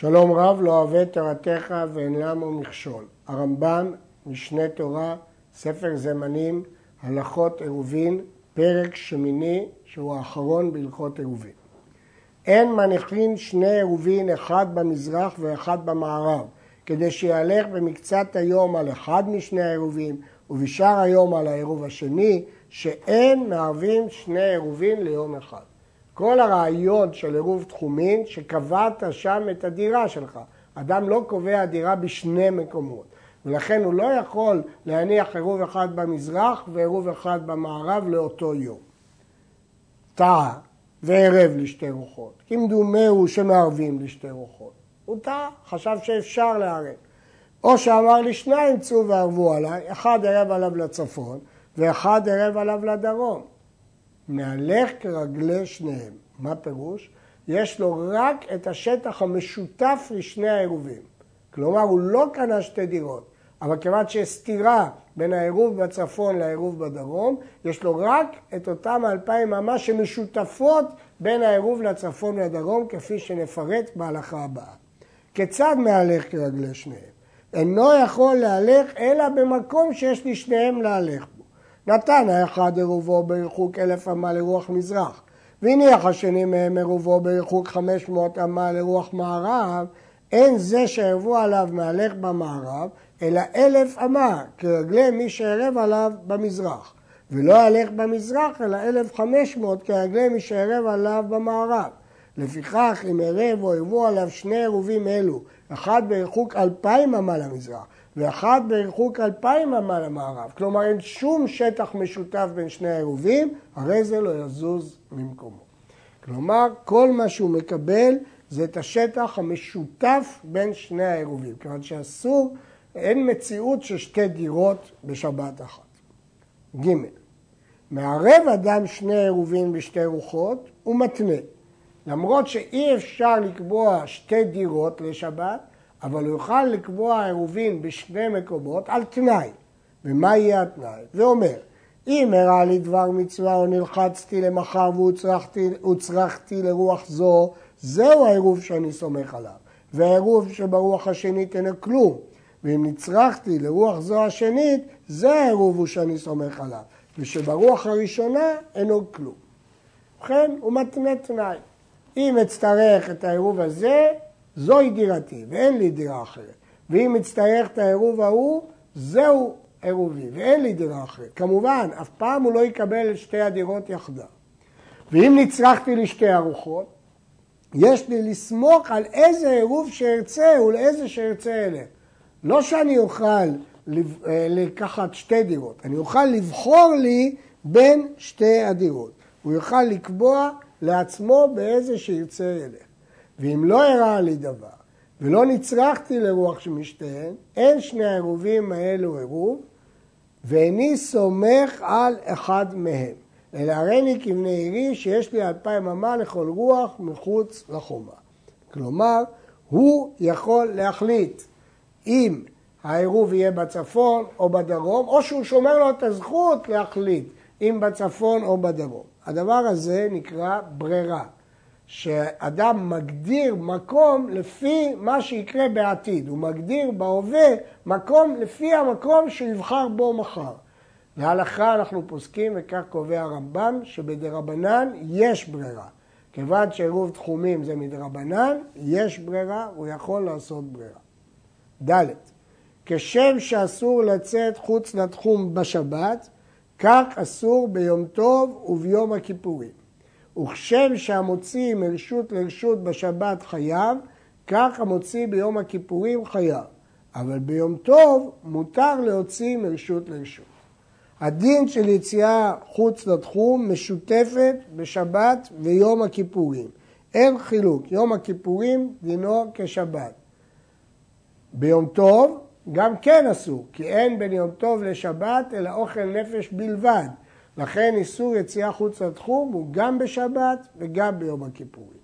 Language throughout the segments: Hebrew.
שלום רב לא אוהב תורתך ואין למו מכשול. הרמב"ם, משנה תורה, ספר זמנים, הלכות עירובין, פרק שמיני, שהוא האחרון בהלכות עירובין. אין מניחים שני עירובין, אחד במזרח ואחד במערב, כדי שיהלך במקצת היום על אחד משני העירובים ובשאר היום על העירוב השני, שאין מערבים שני עירובין ליום אחד. כל הרעיון של עירוב תחומין, שקבעת שם את הדירה שלך. אדם לא קובע דירה בשני מקומות, ולכן הוא לא יכול להניח עירוב אחד במזרח ועירוב אחד במערב לאותו יום. טעה וערב לשתי רוחות. כמדומהו שמערבים לשתי רוחות. הוא טעה, חשב שאפשר לערב. או שאמר לי שניים צאו וערבו עליי, אחד ערב עליו לצפון ואחד ערב עליו לדרום. מהלך כרגלי שניהם. מה פירוש? יש לו רק את השטח המשותף לשני העירובים. כלומר, הוא לא קנה שתי דירות, אבל כיוון שיש סתירה בין העירוב בצפון לעירוב בדרום, יש לו רק את אותם אלפיים אמה שמשותפות בין העירוב לצפון ולדרום, כפי שנפרט בהלכה הבאה. כיצד מהלך כרגלי שניהם? אינו יכול להלך אלא במקום שיש לשניהם להלך בו. נתן האחד עירובו בריחוק אלף אמה לרוח מזרח, והניח השני מהם עירובו בריחוק חמש מאות אמה לרוח מערב, אין זה שערבו עליו מהלך במערב, אלא אלף אמה, כרגלי מי שערב עליו במזרח. ולא ילך במזרח, אלא אלף חמש מאות כרגלי מי שערב עליו במערב. לפיכך, אם ערב או ערבו עליו שני עירובים אלו, אחד בריחוק אלפיים אמה למזרח, ואחד בריחוק אלפיים אמה למערב, כלומר אין שום שטח משותף בין שני העירובים, הרי זה לא יזוז ממקומו. כלומר, כל מה שהוא מקבל זה את השטח המשותף בין שני העירובים, כיוון שאסור, אין מציאות של שתי דירות בשבת אחת. ג. מערב אדם שני עירובים בשתי רוחות, הוא מתנה. למרות שאי אפשר לקבוע שתי דירות לשבת, אבל הוא יוכל לקבוע עירובין בשני מקומות על תנאי. ומה יהיה התנאי? זה אומר, אם הראה לי דבר מצווה או נלחצתי למחר והוצרכתי לרוח זו, זהו העירוב שאני סומך עליו. והעירוב שברוח השנית אינו כלום. ואם נצרכתי לרוח זו השנית, זה העירוב הוא שאני סומך עליו. ושברוח הראשונה אינו כלום. ובכן, הוא מתנה תנאי. אם אצטרך את העירוב הזה, זוהי דירתי, ואין לי דירה אחרת. ואם אצטרך את העירוב ההוא, זהו עירובי, ואין לי דירה אחרת. כמובן, אף פעם הוא לא יקבל את שתי הדירות יחדיו. ואם נצרכתי לשתי ארוחות, יש לי לסמוך על איזה עירוב שארצה ולאיזה שארצה אלך. לא שאני אוכל אה, לקחת שתי דירות, אני אוכל לבחור לי בין שתי הדירות. הוא יוכל לקבוע לעצמו באיזה שירצה ילך. ואם לא הראה לי דבר ולא נצרכתי לרוח שמשתיהן, אין שני העירובים האלו עירוב, ואיני סומך על אחד מהם. אלא הריני כבני עירי שיש לי אלפיים אמה לכל רוח מחוץ לחומה. כלומר, הוא יכול להחליט אם העירוב יהיה בצפון או בדרום, או שהוא שומר לו את הזכות להחליט אם בצפון או בדרום. הדבר הזה נקרא ברירה. שאדם מגדיר מקום לפי מה שיקרה בעתיד, הוא מגדיר בהווה מקום לפי המקום שיבחר בו מחר. להלכה אנחנו פוסקים, וכך קובע הרמב"ם, שבדרבנן יש ברירה. כיוון שעירוב תחומים זה מדרבנן, יש ברירה, הוא יכול לעשות ברירה. ד' כשם שאסור לצאת חוץ לתחום בשבת, כך אסור ביום טוב וביום הכיפורים. וכשם שהמוציא מרשות לרשות בשבת חייב, כך המוציא ביום הכיפורים חייב. אבל ביום טוב מותר להוציא מרשות לרשות. הדין של יציאה חוץ לתחום משותפת בשבת ויום הכיפורים. אין חילוק, יום הכיפורים דינו כשבת. ביום טוב גם כן אסור, כי אין בין יום טוב לשבת אלא אוכל נפש בלבד. לכן איסור יציאה חוץ לתחום הוא גם בשבת וגם ביום הכיפורים.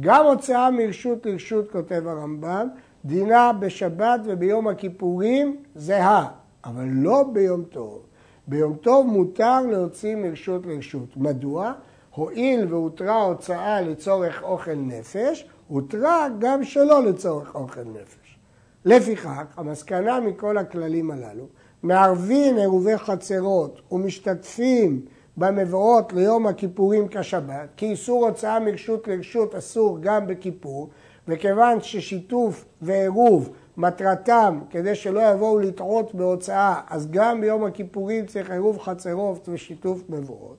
גם הוצאה מרשות לרשות, כותב הרמב"ם, דינה בשבת וביום הכיפורים זהה, אבל לא ביום טוב. ביום טוב מותר להוציא מרשות לרשות. מדוע? הואיל והותרה הוצאה לצורך אוכל נפש, הותרה גם שלא לצורך אוכל נפש. לפיכך, המסקנה מכל הכללים הללו, מערבים עירובי חצרות ומשתתפים במבואות ליום הכיפורים כשבת, כי איסור הוצאה מרשות לרשות אסור גם בכיפור, וכיוון ששיתוף ועירוב מטרתם כדי שלא יבואו לטעות בהוצאה, אז גם ביום הכיפורים צריך עירוב חצרות ושיתוף מבואות.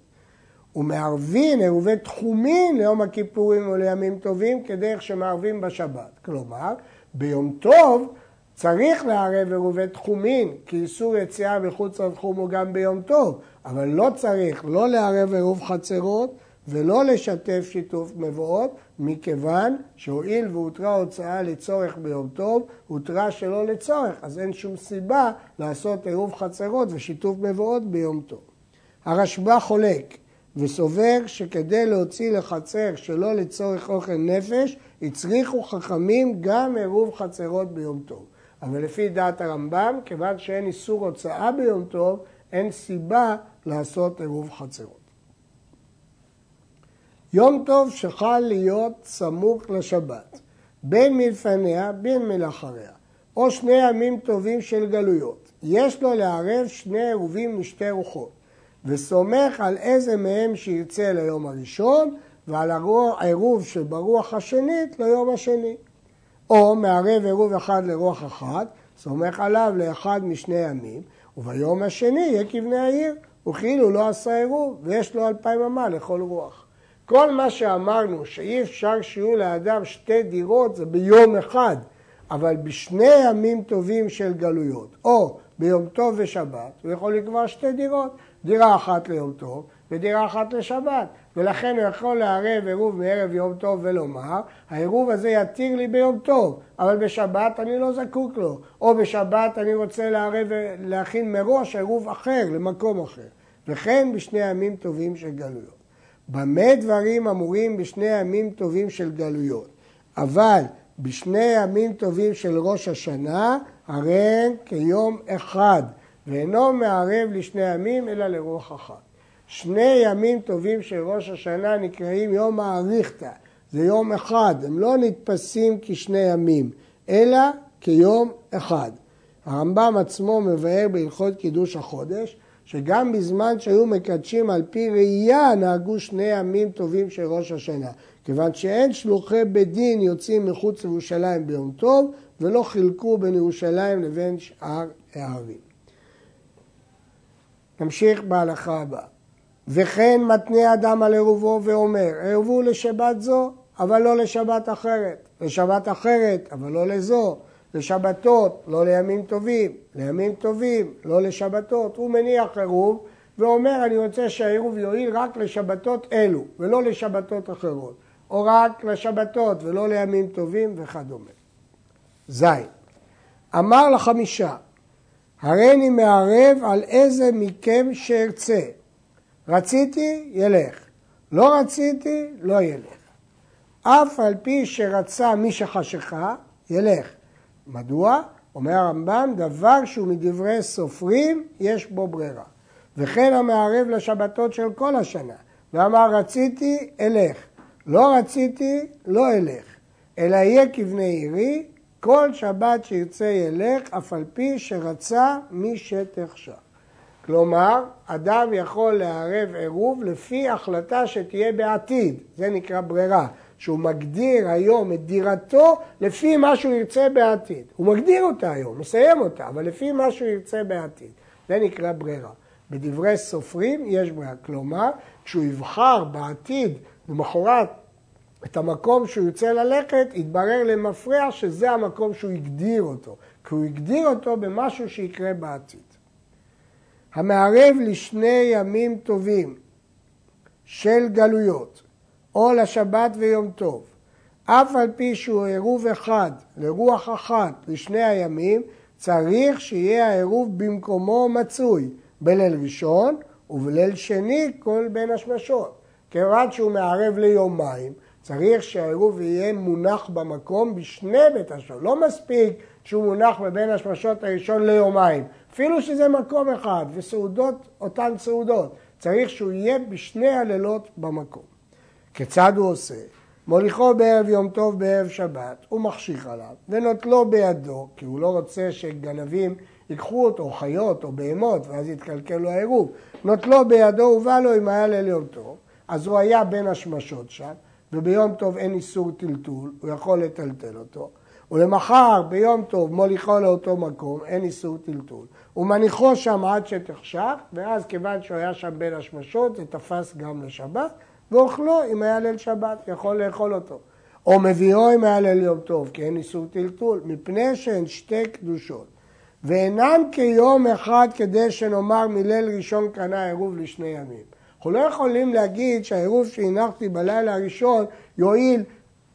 ומערבים עירובי תחומין ליום הכיפורים ולימים טובים כדרך שמערבים בשבת. כלומר, ביום טוב צריך לערב עירובי תחומין, כי איסור יציאה מחוץ לתחום הוא גם ביום טוב, אבל לא צריך לא לערב עירוב חצרות ולא לשתף שיתוף מבואות, מכיוון שהואיל והותרה הוצאה לצורך ביום טוב, הותרה שלא לצורך, אז אין שום סיבה לעשות עירוב חצרות ושיתוף מבואות ביום טוב. הרשב"א חולק וסובר שכדי להוציא לחצר שלא לצורך אוכל נפש, הצריכו חכמים גם עירוב חצרות ביום טוב. אבל לפי דעת הרמב"ם, כיוון שאין איסור הוצאה ביום טוב, אין סיבה לעשות עירוב חצרות. יום טוב שחל להיות סמוך לשבת, בין מלפניה בין מלאחריה, או שני ימים טובים של גלויות. יש לו לערב שני עירובים משתי רוחות, וסומך על איזה מהם שירצה ליום הראשון, ועל העירוב שברוח השנית ליום השני. או מערב עירוב אחד לרוח אחת, סומך עליו לאחד משני ימים, וביום השני יהיה כבני העיר, וכאילו לא עשה עירוב, ויש לו אלפיים אמה לכל רוח. כל מה שאמרנו שאי אפשר שיהיו לאדם שתי דירות זה ביום אחד, אבל בשני ימים טובים של גלויות, או ביום טוב ושבת, הוא יכול לקבוע שתי דירות, דירה אחת ליום טוב ודירה אחת לשבת, ולכן הוא יכול לערב עירוב מערב יום טוב ולומר, העירוב הזה יתיר לי ביום טוב, אבל בשבת אני לא זקוק לו, או בשבת אני רוצה לערב, להכין מראש עירוב אחר למקום אחר, וכן בשני ימים טובים של גלויות. במה דברים אמורים בשני ימים טובים של גלויות? אבל בשני ימים טובים של ראש השנה, הרי כיום אחד, ואינו מערב לשני ימים אלא לרוח אחת. שני ימים טובים של ראש השנה נקראים יום האריכתא, זה יום אחד, הם לא נתפסים כשני ימים, אלא כיום אחד. הרמב"ם עצמו מבאר בהלכות קידוש החודש, שגם בזמן שהיו מקדשים על פי ראייה נהגו שני ימים טובים של ראש השנה, כיוון שאין שלוחי בית דין יוצאים מחוץ לירושלים ביום טוב ולא חילקו בין ירושלים לבין שאר הערים. נמשיך בהלכה הבאה. וכן מתנה אדם על עירובו ואומר, עירבו לשבת זו, אבל לא לשבת אחרת, לשבת אחרת, אבל לא לזו, לשבתות, לא לימים טובים, לימים טובים, לא לשבתות. הוא מניח עירוב ואומר, אני רוצה שהעירוב יועיל רק לשבתות אלו, ולא לשבתות אחרות, או רק לשבתות ולא לימים טובים וכדומה. ז. אמר לחמישה, הריני מערב על איזה מכם שארצה. רציתי, ילך. לא רציתי, לא ילך. אף על פי שרצה מי שחשיכה, ילך. מדוע? אומר הרמב"ם, דבר שהוא מדברי סופרים, יש בו ברירה. וכן המערב לשבתות של כל השנה, ואמר רציתי, אלך. לא רציתי, לא אלך. אלא יהיה כבני עירי, כל שבת שירצה ילך, אף על פי שרצה מי שתחשב. כלומר, אדם יכול לערב עירוב לפי החלטה שתהיה בעתיד, זה נקרא ברירה. שהוא מגדיר היום את דירתו לפי מה שהוא ירצה בעתיד. הוא מגדיר אותה היום, מסיים אותה, אבל לפי מה שהוא ירצה בעתיד. זה נקרא ברירה. בדברי סופרים יש ברירה. כלומר, כשהוא יבחר בעתיד, למחרת, את המקום שהוא ירצה ללכת, יתברר למפרע שזה המקום שהוא הגדיר אותו. כי הוא הגדיר אותו במשהו שיקרה בעתיד. המערב לשני ימים טובים של גלויות, או לשבת ויום טוב, אף על פי שהוא עירוב אחד לרוח אחת לשני הימים, צריך שיהיה העירוב במקומו מצוי בליל ראשון ובליל שני כל בין השמשות. כיוון שהוא מערב ליומיים, צריך שהעירוב יהיה מונח במקום בשני בית השמשות. לא מספיק שהוא מונח בבין השמשות הראשון ליומיים, אפילו שזה מקום אחד וסעודות אותן סעודות, צריך שהוא יהיה בשני הלילות במקום. כיצד הוא עושה? מוליכו בערב יום טוב בערב שבת, הוא מחשיך עליו, ונוטלו בידו, כי הוא לא רוצה שגנבים ייקחו אותו, חיות או בהמות, ואז יתקלקל לו העירוב. נוטלו בידו ובא לו אם היה ליל יום טוב, אז הוא היה בין השמשות שם, וביום טוב אין איסור טלטול, הוא יכול לטלטל אותו. ולמחר ביום טוב מוליכו לאותו מקום, אין איסור טלטול. ומניחו שם עד שתחשך, ואז כיוון שהוא היה שם בין השמשות, זה תפס גם לשבת, ואוכלו אם היה ליל שבת, יכול לאכול אותו. או מביאו אם היה ליל יום טוב, כי אין איסור טלטול, מפני שהן שתי קדושות. ואינן כיום אחד כדי שנאמר מליל ראשון קנה עירוב לשני ימים. אנחנו לא יכולים להגיד שהעירוב שהנחתי בלילה הראשון יועיל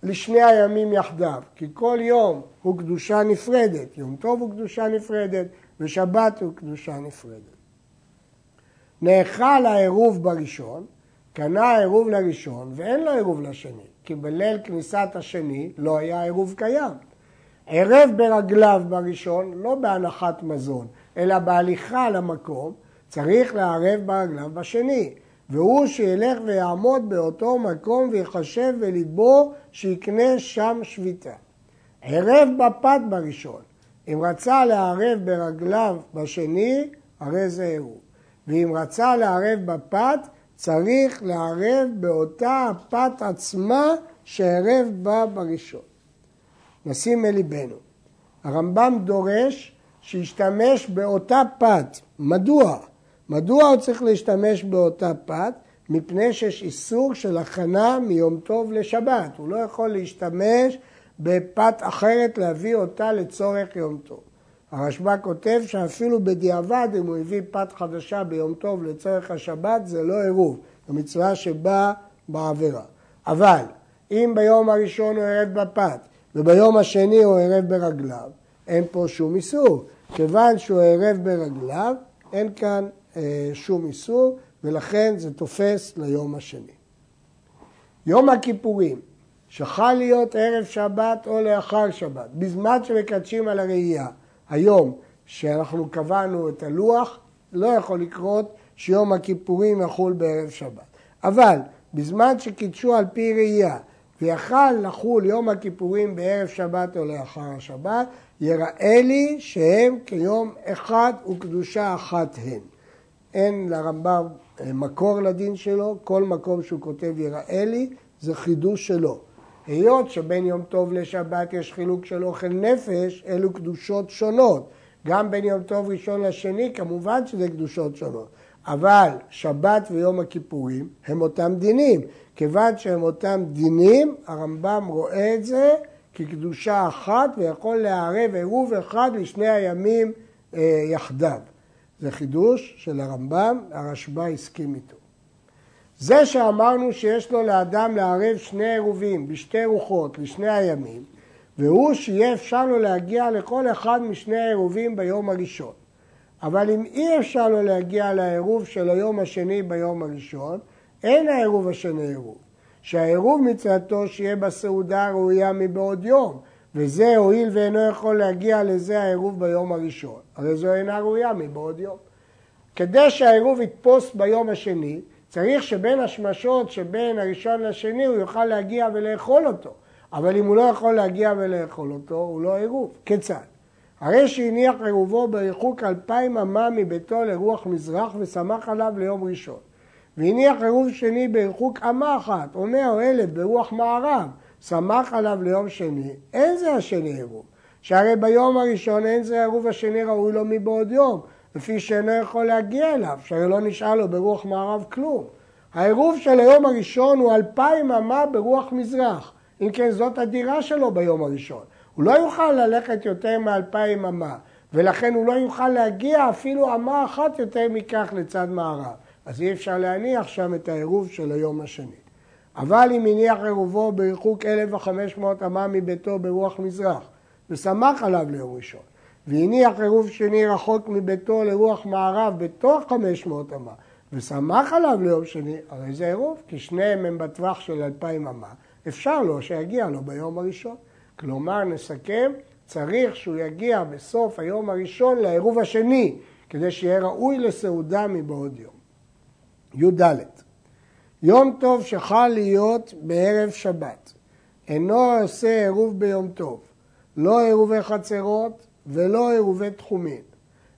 לשני הימים יחדיו, כי כל יום הוא קדושה נפרדת, יום טוב הוא קדושה נפרדת ושבת הוא קדושה נפרדת. נאכל העירוב בראשון, קנה העירוב לראשון ואין לו עירוב לשני, כי בליל כניסת השני לא היה עירוב קיים. ערב ברגליו בראשון, לא בהנחת מזון, אלא בהליכה למקום, צריך לערב ברגליו בשני. והוא שילך ויעמוד באותו מקום ויחשב בליבו שיקנה שם שביתה. ערב בפת בראשון, אם רצה לערב ברגליו בשני, הרי זה עירוב. ואם רצה לערב בפת, צריך לערב באותה הפת עצמה שערב בה בראשון. נשים מליבנו. הרמב"ם דורש שישתמש באותה פת. מדוע? מדוע הוא צריך להשתמש באותה פת? מפני שיש איסור של הכנה מיום טוב לשבת. הוא לא יכול להשתמש בפת אחרת להביא אותה לצורך יום טוב. הרשב"א כותב שאפילו בדיעבד אם הוא הביא פת חדשה ביום טוב לצורך השבת זה לא עירוב, זו מצווה שבאה בעבירה. אבל אם ביום הראשון הוא ערב בפת וביום השני הוא ערב ברגליו, אין פה שום איסור. כיוון שהוא ערב ברגליו, אין כאן שום איסור, ולכן זה תופס ליום השני. יום הכיפורים, שחל להיות ערב שבת או לאחר שבת, בזמן שמקדשים על הראייה, היום שאנחנו קבענו את הלוח, לא יכול לקרות שיום הכיפורים יחול בערב שבת. אבל בזמן שקידשו על פי ראייה ויכל לחול יום הכיפורים בערב שבת או לאחר השבת, יראה לי שהם כיום אחד וקדושה אחת הן. אין לרמב"ם אה, מקור לדין שלו, כל מקום שהוא כותב יראה לי, זה חידוש שלו. היות שבין יום טוב לשבת יש חילוק של אוכל נפש, אלו קדושות שונות. גם בין יום טוב ראשון לשני, כמובן שזה קדושות שונות. אבל שבת ויום הכיפורים הם אותם דינים. כיוון שהם אותם דינים, הרמב"ם רואה את זה כקדושה אחת ויכול לערב עירוב אחד לשני הימים אה, יחדיו. זה חידוש של הרמב"ם, הרשב"א הסכים איתו. זה שאמרנו שיש לו לאדם לערב שני עירובים בשתי רוחות לשני הימים, והוא שיהיה אפשר לו להגיע לכל אחד משני העירובים ביום הראשון. אבל אם אי אפשר לו להגיע לעירוב של היום השני ביום הראשון, אין העירוב השני עירוב. שהעירוב מצוותו שיהיה בסעודה ראויה מבעוד יום, וזה הואיל ואינו יכול להגיע לזה העירוב ביום הראשון. הרי זו אינה ראויה מבעוד יום. כדי שהעירוב יתפוס ביום השני, צריך שבין השמשות שבין הראשון לשני הוא יוכל להגיע ולאכול אותו. אבל אם הוא לא יכול להגיע ולאכול אותו, הוא לא עירוב. כיצד? הרי שהניח עירובו בריחוק אלפיים אמה מביתו לרוח מזרח ושמח עליו ליום ראשון. והניח עירוב שני בריחוק אמה אחת, או מאה או אלף ברוח מערב, שמח עליו ליום שני, אין זה השני עירוב. שהרי ביום הראשון אין זה העירוב השני ראוי לו מבעוד יום, לפי שאינו יכול להגיע אליו, שהרי לא נשאר לו ברוח מערב כלום. העירוב של היום הראשון הוא אלפיים אמה ברוח מזרח. אם כן, זאת הדירה שלו ביום הראשון. הוא לא יוכל ללכת יותר מאלפיים אמה, ולכן הוא לא יוכל להגיע אפילו אמה אחת יותר מכך לצד מערב. אז אי אפשר להניח שם את העירוב של היום השני. אבל אם הניח עירובו בריחוק 1,500 אמה מביתו ברוח מזרח, ושמח עליו ליום ראשון, והניח עירוב שני רחוק מביתו לרוח מערב בתוך 500 אמה, ושמח עליו ליום שני, הרי זה עירוב, כי שניהם הם בטווח של 2,000 אמה, אפשר לו שיגיע לו ביום הראשון. כלומר, נסכם, צריך שהוא יגיע בסוף היום הראשון לעירוב השני, כדי שיהיה ראוי לסעודה מבעוד יום. י"ד יום טוב שחל להיות בערב שבת, אינו עושה עירוב ביום טוב, לא עירובי חצרות ולא עירובי תחומין,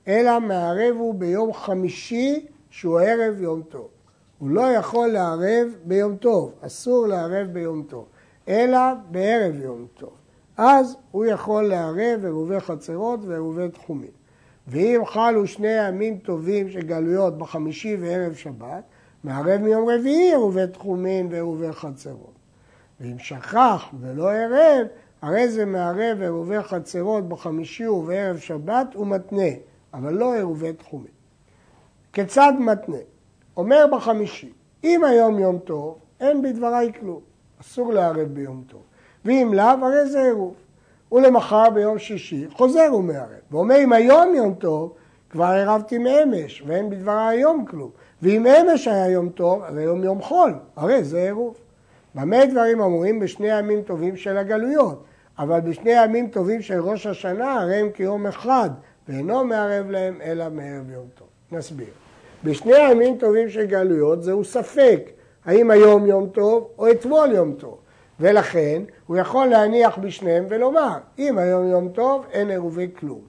אלא מערב הוא ביום חמישי שהוא ערב יום טוב. הוא לא יכול לערב ביום טוב, אסור לערב ביום טוב, אלא בערב יום טוב. אז הוא יכול לערב עירובי חצרות ועירובי תחומים. ואם חלו שני ימים טובים של גלויות בחמישי וערב שבת, מערב מיום רביעי עירובי תחומין ועירובי חצרות. ואם שכח ולא ערב, הרי זה מערב עירובי חצרות בחמישי ובערב שבת ומתנה, אבל לא עירובי תחומים. כיצד מתנה? אומר בחמישי, אם היום יום טוב, אין בדבריי כלום, אסור לערב ביום טוב. ואם לאו, הרי זה עירוב. ולמחר ביום שישי חוזר ומערב. ואומר, אם היום יום טוב, כבר ערבתי מאמש, ואין בדבריי היום כלום. ואם אמש היה יום טוב, הרי יום יום חול, הרי זה עירוב. במה דברים אמורים? בשני ימים טובים של הגלויות, אבל בשני ימים טובים של ראש השנה, הרי הם כיום אחד, ואינו מערב להם אלא מערב יום טוב. נסביר. בשני הימים טובים של גלויות זהו ספק, האם היום יום טוב או אתמול יום טוב. ולכן הוא יכול להניח בשניהם ולומר, אם היום יום טוב, אין עירובי כלום.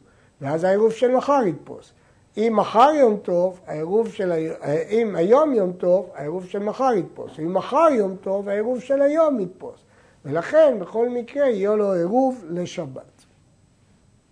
ואז העירוב של מחר יתפוס. אם מחר יום טוב, העירוב של, אם היום יום טוב, העירוב של מחר יתפוס. אם מחר יום טוב, העירוב של היום יתפוס. ולכן בכל מקרה יהיה לו עירוב לשבת.